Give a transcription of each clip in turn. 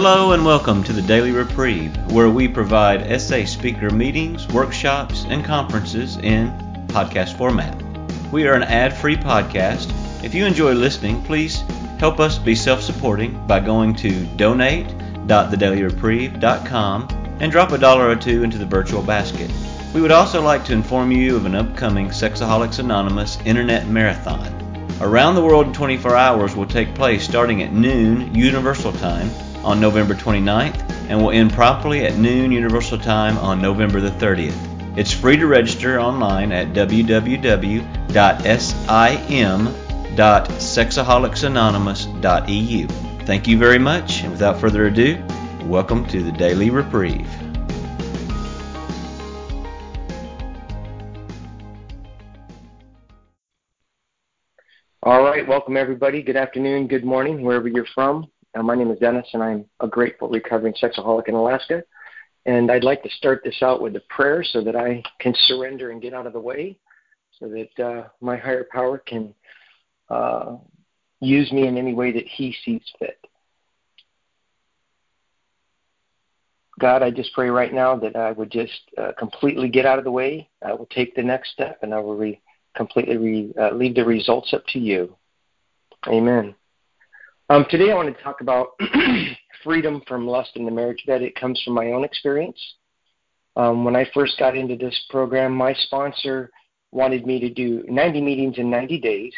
Hello and welcome to the Daily Reprieve, where we provide SA speaker meetings, workshops, and conferences in podcast format. We are an ad free podcast. If you enjoy listening, please help us be self supporting by going to donate.thedailyreprieve.com and drop a dollar or two into the virtual basket. We would also like to inform you of an upcoming Sexaholics Anonymous Internet Marathon. Around the World in 24 Hours will take place starting at noon Universal Time on November 29th and will end promptly at noon Universal Time on November the 30th. It's free to register online at www.sim.sexaholicsanonymous.eu. Thank you very much, and without further ado, welcome to the Daily Reprieve. All right, welcome everybody. Good afternoon, good morning, wherever you're from. Uh, my name is Dennis, and I'm a grateful recovering sexaholic in Alaska. And I'd like to start this out with a prayer so that I can surrender and get out of the way, so that uh, my higher power can uh, use me in any way that He sees fit. God, I just pray right now that I would just uh, completely get out of the way. I will take the next step, and I will re- completely re- uh, leave the results up to you. Amen. Um, today I want to talk about freedom from lust in the marriage bed. It comes from my own experience. Um, when I first got into this program, my sponsor wanted me to do 90 meetings in 90 days,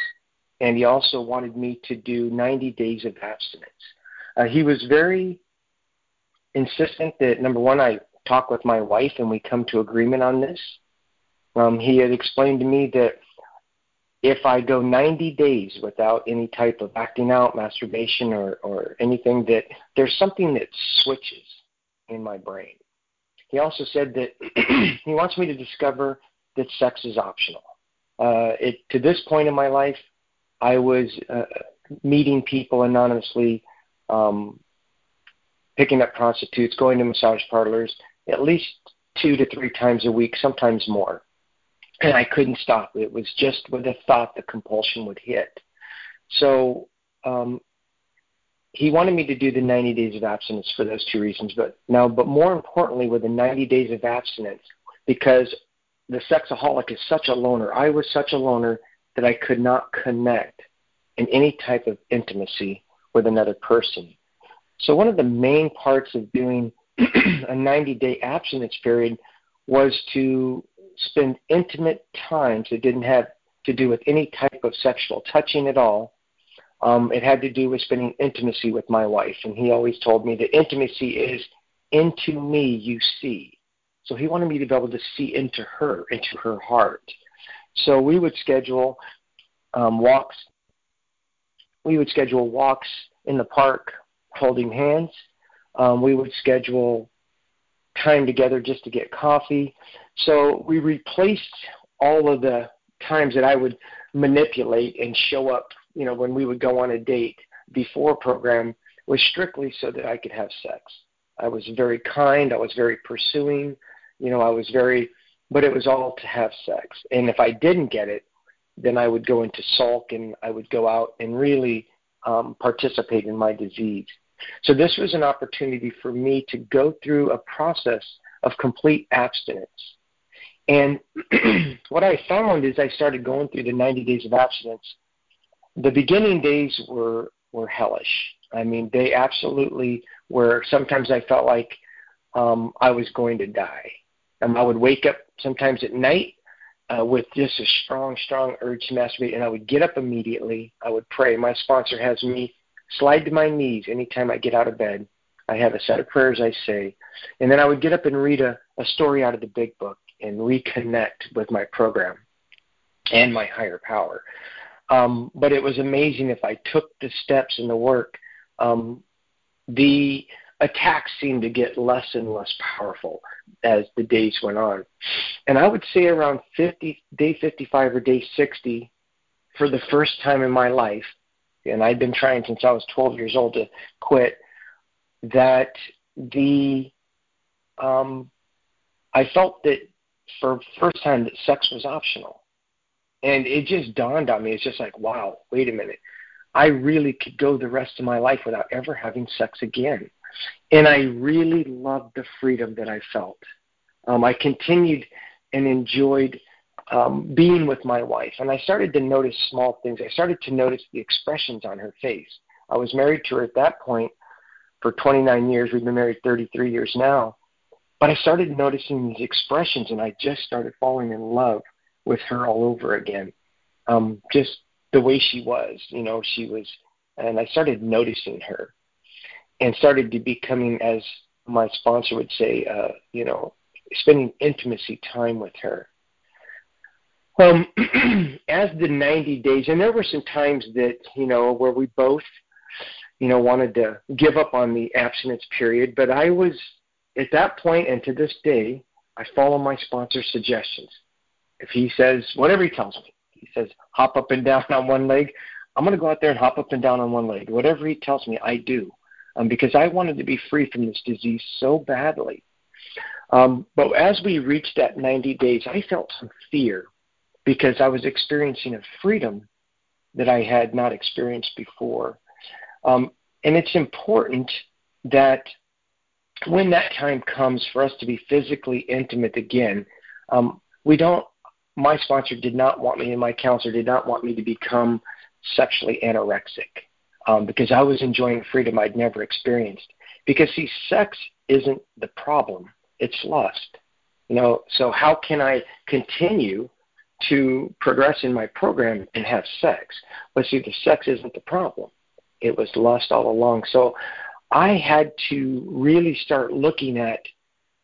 and he also wanted me to do 90 days of abstinence. Uh, he was very insistent that, number one, I talk with my wife and we come to agreement on this. Um, he had explained to me that if I go 90 days without any type of acting out, masturbation, or, or anything, that there's something that switches in my brain. He also said that he wants me to discover that sex is optional. Uh, it, to this point in my life, I was uh, meeting people anonymously, um, picking up prostitutes, going to massage parlors at least two to three times a week, sometimes more and I couldn't stop. It was just with a thought the compulsion would hit. So um, he wanted me to do the 90 days of abstinence for those two reasons. But now, but more importantly, with the 90 days of abstinence, because the sexaholic is such a loner. I was such a loner that I could not connect in any type of intimacy with another person. So one of the main parts of doing a 90 day abstinence period was to spend intimate times that didn't have to do with any type of sexual touching at all. Um, it had to do with spending intimacy with my wife. And he always told me that intimacy is into me you see. So he wanted me to be able to see into her, into her heart. So we would schedule um, walks. We would schedule walks in the park holding hands. Um, we would schedule time together just to get coffee. So we replaced all of the times that I would manipulate and show up, you know, when we would go on a date before program was strictly so that I could have sex. I was very kind, I was very pursuing, you know, I was very but it was all to have sex. And if I didn't get it, then I would go into sulk and I would go out and really um, participate in my disease. So this was an opportunity for me to go through a process of complete abstinence. And what I found is I started going through the 90 days of abstinence. The beginning days were were hellish. I mean, they absolutely were. Sometimes I felt like um, I was going to die. And I would wake up sometimes at night uh, with just a strong, strong urge to masturbate, and I would get up immediately. I would pray. My sponsor has me slide to my knees anytime I get out of bed. I have a set of prayers I say, and then I would get up and read a, a story out of the big book and reconnect with my program and my higher power. Um, but it was amazing if I took the steps and the work, um, the attacks seemed to get less and less powerful as the days went on. And I would say around 50, day 55 or day 60, for the first time in my life, and I'd been trying since I was 12 years old to quit, that the um, I felt that for the first time that sex was optional. And it just dawned on me. It's just like, wow, wait a minute. I really could go the rest of my life without ever having sex again. And I really loved the freedom that I felt. Um, I continued and enjoyed um, being with my wife, and I started to notice small things. I started to notice the expressions on her face. I was married to her at that point for 29 years. We've been married 33 years now. But I started noticing these expressions, and I just started falling in love with her all over again. Um, just the way she was, you know, she was, and I started noticing her, and started to becoming, as my sponsor would say, uh, you know, spending intimacy time with her. Um, as the 90 days, and there were some times that, you know, where we both, you know, wanted to give up on the abstinence period, but I was at that point and to this day, I follow my sponsor's suggestions. If he says, whatever he tells me, he says, hop up and down on one leg, I'm going to go out there and hop up and down on one leg. Whatever he tells me, I do. Um, because I wanted to be free from this disease so badly. Um, but as we reached that 90 days, I felt some fear because I was experiencing a freedom that I had not experienced before. Um, and it's important that when that time comes for us to be physically intimate again, um, we don't. My sponsor did not want me, and my counselor did not want me to become sexually anorexic um, because I was enjoying freedom I'd never experienced. Because see, sex isn't the problem; it's lust. You know, so how can I continue to progress in my program and have sex? But see, the sex isn't the problem; it was lust all along. So I had to really start looking at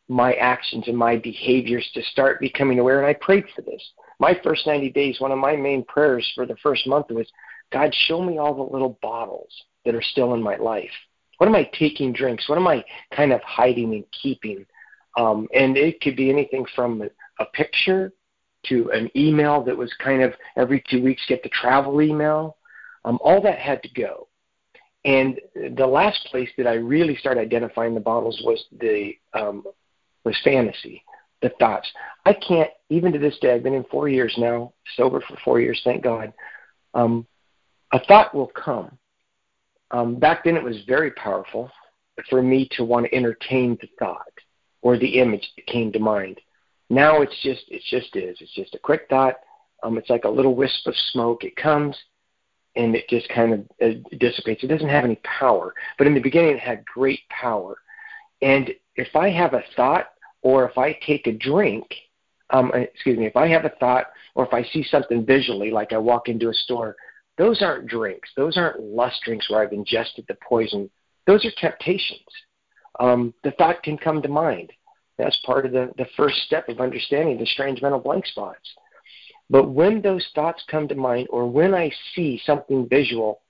my actions and my behaviors to start becoming aware. And I prayed for this. My first 90 days, one of my main prayers for the first month was, God, show me all the little bottles that are still in my life. What am I taking drinks? What am I kind of hiding and keeping? Um, and it could be anything from a, a picture to an email that was kind of every two weeks get the travel email. Um, all that had to go. And the last place that I really started identifying the bottles was the um, was fantasy, the thoughts. I can't even to this day. I've been in four years now, sober for four years, thank God. Um, a thought will come. Um, back then, it was very powerful for me to want to entertain the thought or the image that came to mind. Now it's just it just is. It's just a quick thought. Um, it's like a little wisp of smoke. It comes, and it just kind of uh, dissipates. It doesn't have any power, but in the beginning it had great power. And if I have a thought, or if I take a drink, um, uh, excuse me, if I have a thought, or if I see something visually, like I walk into a store, those aren't drinks. Those aren't lust drinks where I've ingested the poison. Those are temptations. Um, the thought can come to mind. That's part of the, the first step of understanding the strange mental blank spots. But when those thoughts come to mind or when I see something visual,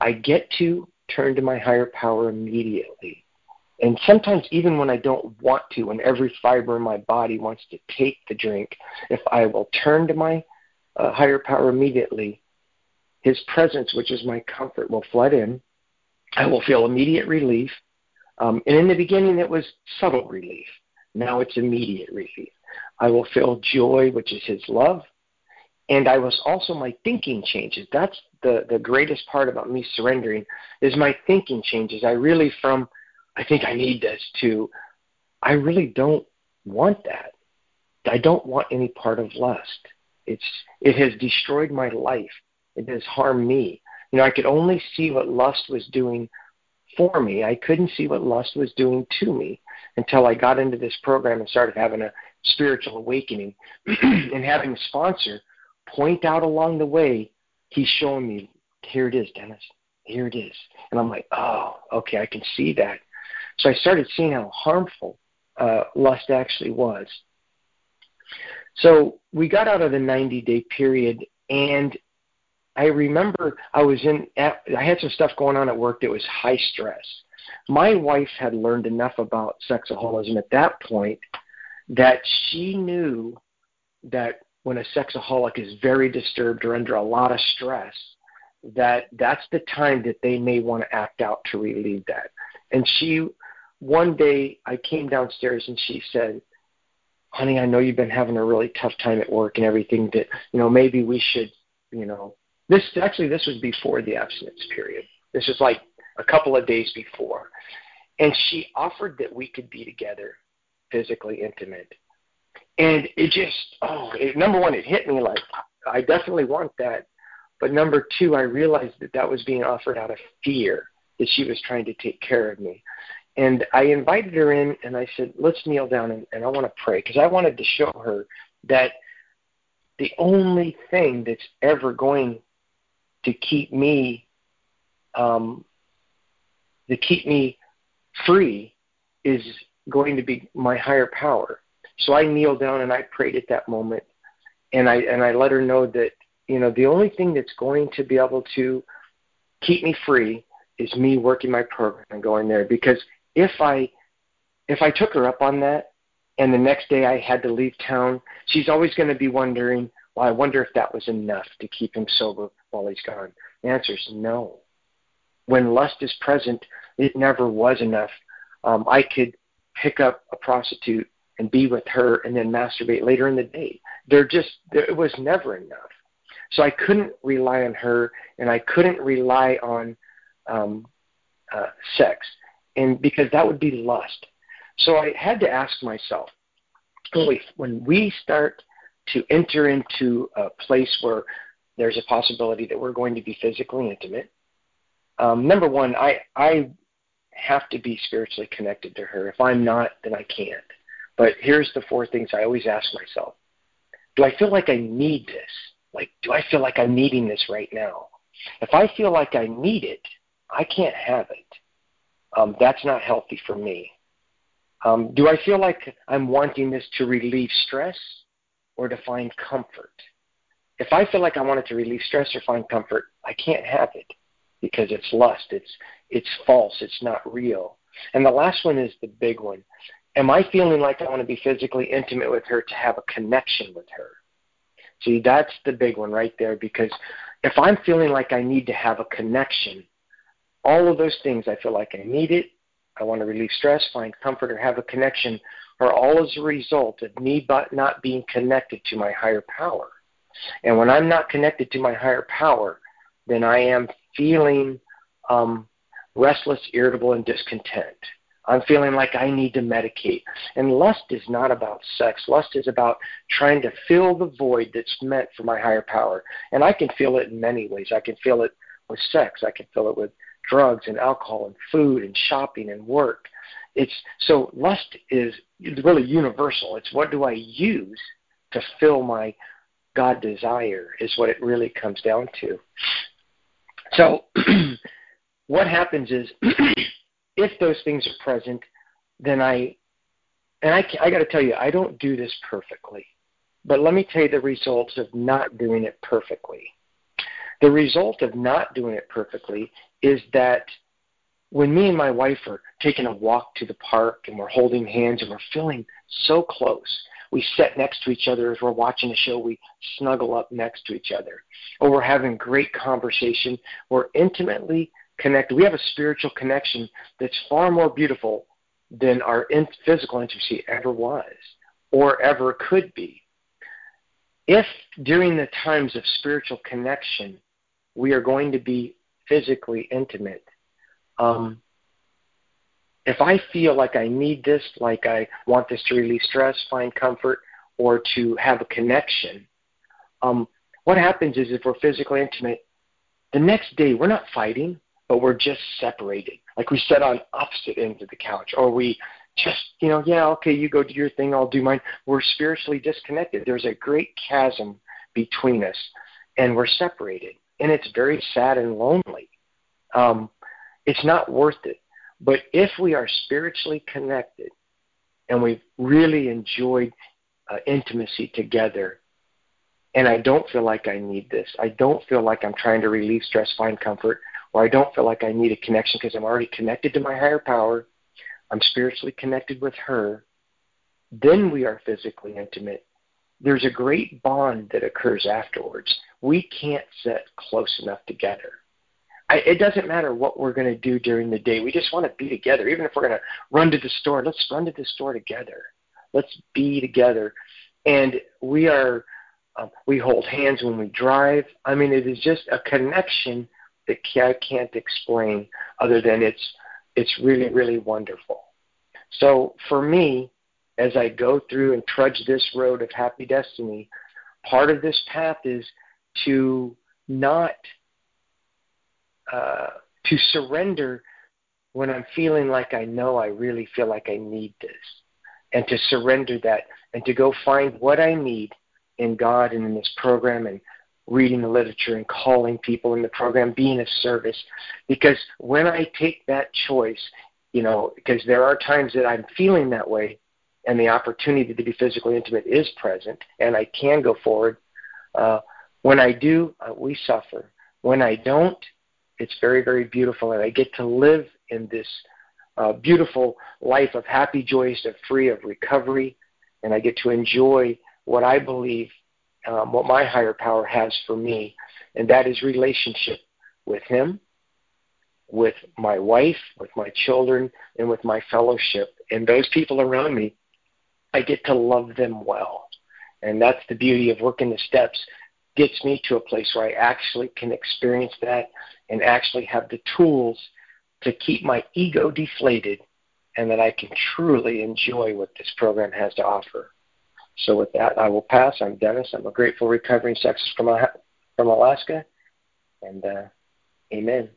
I get to turn to my higher power immediately. And sometimes, even when I don't want to, when every fiber in my body wants to take the drink, if I will turn to my uh, higher power immediately, His presence, which is my comfort, will flood in. I will feel immediate relief. Um, and in the beginning, it was subtle relief. Now it's immediate relief. I will feel joy, which is His love and I was also my thinking changes. That's the the greatest part about me surrendering is my thinking changes. I really from I think I need this to I really don't want that. I don't want any part of lust. It's it has destroyed my life. It has harmed me. You know, I could only see what lust was doing for me. I couldn't see what lust was doing to me until I got into this program and started having a spiritual awakening and having a sponsor point out along the way, he's showing me, here it is, Dennis. Here it is. And I'm like, oh, okay, I can see that. So I started seeing how harmful uh, lust actually was. So we got out of the 90 day period, and I remember I was in, I had some stuff going on at work that was high stress. My wife had learned enough about sexaholism at that point that she knew that when a sexaholic is very disturbed or under a lot of stress, that that's the time that they may want to act out to relieve that. And she, one day, I came downstairs and she said, "Honey, I know you've been having a really tough time at work and everything. That you know maybe we should, you know, this actually this was before the abstinence period. This was like a couple of days before." and she offered that we could be together, physically intimate. And it just, oh, it, number one, it hit me like, I definitely want that. But number two, I realized that that was being offered out of fear that she was trying to take care of me. And I invited her in and I said, let's kneel down and, and I want to pray because I wanted to show her that the only thing that's ever going to keep me um, to keep me free is going to be my higher power. So I kneeled down and I prayed at that moment, and I and I let her know that you know the only thing that's going to be able to keep me free is me working my program and going there. Because if I if I took her up on that, and the next day I had to leave town, she's always going to be wondering, well, I wonder if that was enough to keep him sober while he's gone. The answer is no. When lust is present, it never was enough. Um, I could pick up a prostitute and be with her and then masturbate later in the day. There just there, it was never enough. So I couldn't rely on her, and I couldn't rely on um, uh, sex, and because that would be lust. So I had to ask myself, when we start to enter into a place where there's a possibility that we're going to be physically intimate, um, number one, I I have to be spiritually connected to her. If I'm not, then I can't. But here's the four things I always ask myself. Do I feel like I need this? Like, do I feel like I'm needing this right now? If I feel like I need it, I can't have it. Um, that's not healthy for me. Um, do I feel like I'm wanting this to relieve stress or to find comfort? If I feel like I want it to relieve stress or find comfort, I can't have it because it's lust. It's it's false. It's not real. And the last one is the big one. Am I feeling like I want to be physically intimate with her to have a connection with her? See, that's the big one right there because if I'm feeling like I need to have a connection, all of those things I feel like I need it, I want to relieve stress, find comfort, or have a connection are all as a result of me but not being connected to my higher power. And when I'm not connected to my higher power, then I am feeling um, restless, irritable, and discontent. I'm feeling like I need to medicate. And lust is not about sex. Lust is about trying to fill the void that's meant for my higher power. And I can feel it in many ways. I can feel it with sex. I can feel it with drugs and alcohol and food and shopping and work. It's so lust is really universal. It's what do I use to fill my God desire is what it really comes down to. So what happens is if those things are present, then I, and I, I got to tell you, I don't do this perfectly. But let me tell you the results of not doing it perfectly. The result of not doing it perfectly is that when me and my wife are taking a walk to the park and we're holding hands and we're feeling so close, we sit next to each other as we're watching a show, we snuggle up next to each other. Or we're having great conversation, we're intimately connected. We have a spiritual connection that's far more beautiful than our in- physical intimacy ever was or ever could be. If during the times of spiritual connection we are going to be physically intimate, um, if I feel like I need this, like I want this to release stress, find comfort, or to have a connection, um, what happens is if we're physically intimate, the next day we're not fighting but we're just separated. Like we sit on opposite ends of the couch, or we just, you know, yeah, okay, you go do your thing, I'll do mine. We're spiritually disconnected. There's a great chasm between us, and we're separated. And it's very sad and lonely. Um, it's not worth it. But if we are spiritually connected and we've really enjoyed uh, intimacy together, and I don't feel like I need this, I don't feel like I'm trying to relieve stress, find comfort, or I don't feel like I need a connection because I'm already connected to my higher power, I'm spiritually connected with her, then we are physically intimate. There's a great bond that occurs afterwards. We can't sit close enough together. I, it doesn't matter what we're going to do during the day. We just want to be together. Even if we're going to run to the store, let's run to the store together. Let's be together. And we are, um, we hold hands when we drive. I mean, it is just a connection that I can't explain other than it's it's really, really wonderful. So for me, as I go through and trudge this road of happy destiny, part of this path is to not uh, to surrender when I'm feeling like I know I really feel like I need this, and to surrender that, and to go find what I need in God and in this program, and reading the literature and calling people in the program, being of service. Because when I take that choice, you know, because there are times that I'm feeling that way, and the opportunity to be physically intimate is present, and I can go forward. Uh, when I do, uh, we suffer. When I don't, it's very, very beautiful, and I get to live in this uh, beautiful life of happy, joyous, of free, of recovery, and I get to enjoy what I believe, um, what my higher power has for me, and that is relationship with Him, with my wife, with my children, and with my fellowship, and those people around me. I get to love them well, and that's the beauty of working the steps. Gets me to a place where I actually can experience that and actually have the tools to keep my ego deflated and that I can truly enjoy what this program has to offer. So with that, I will pass. I'm Dennis. I'm a grateful recovering sexist from, from Alaska. And uh, amen.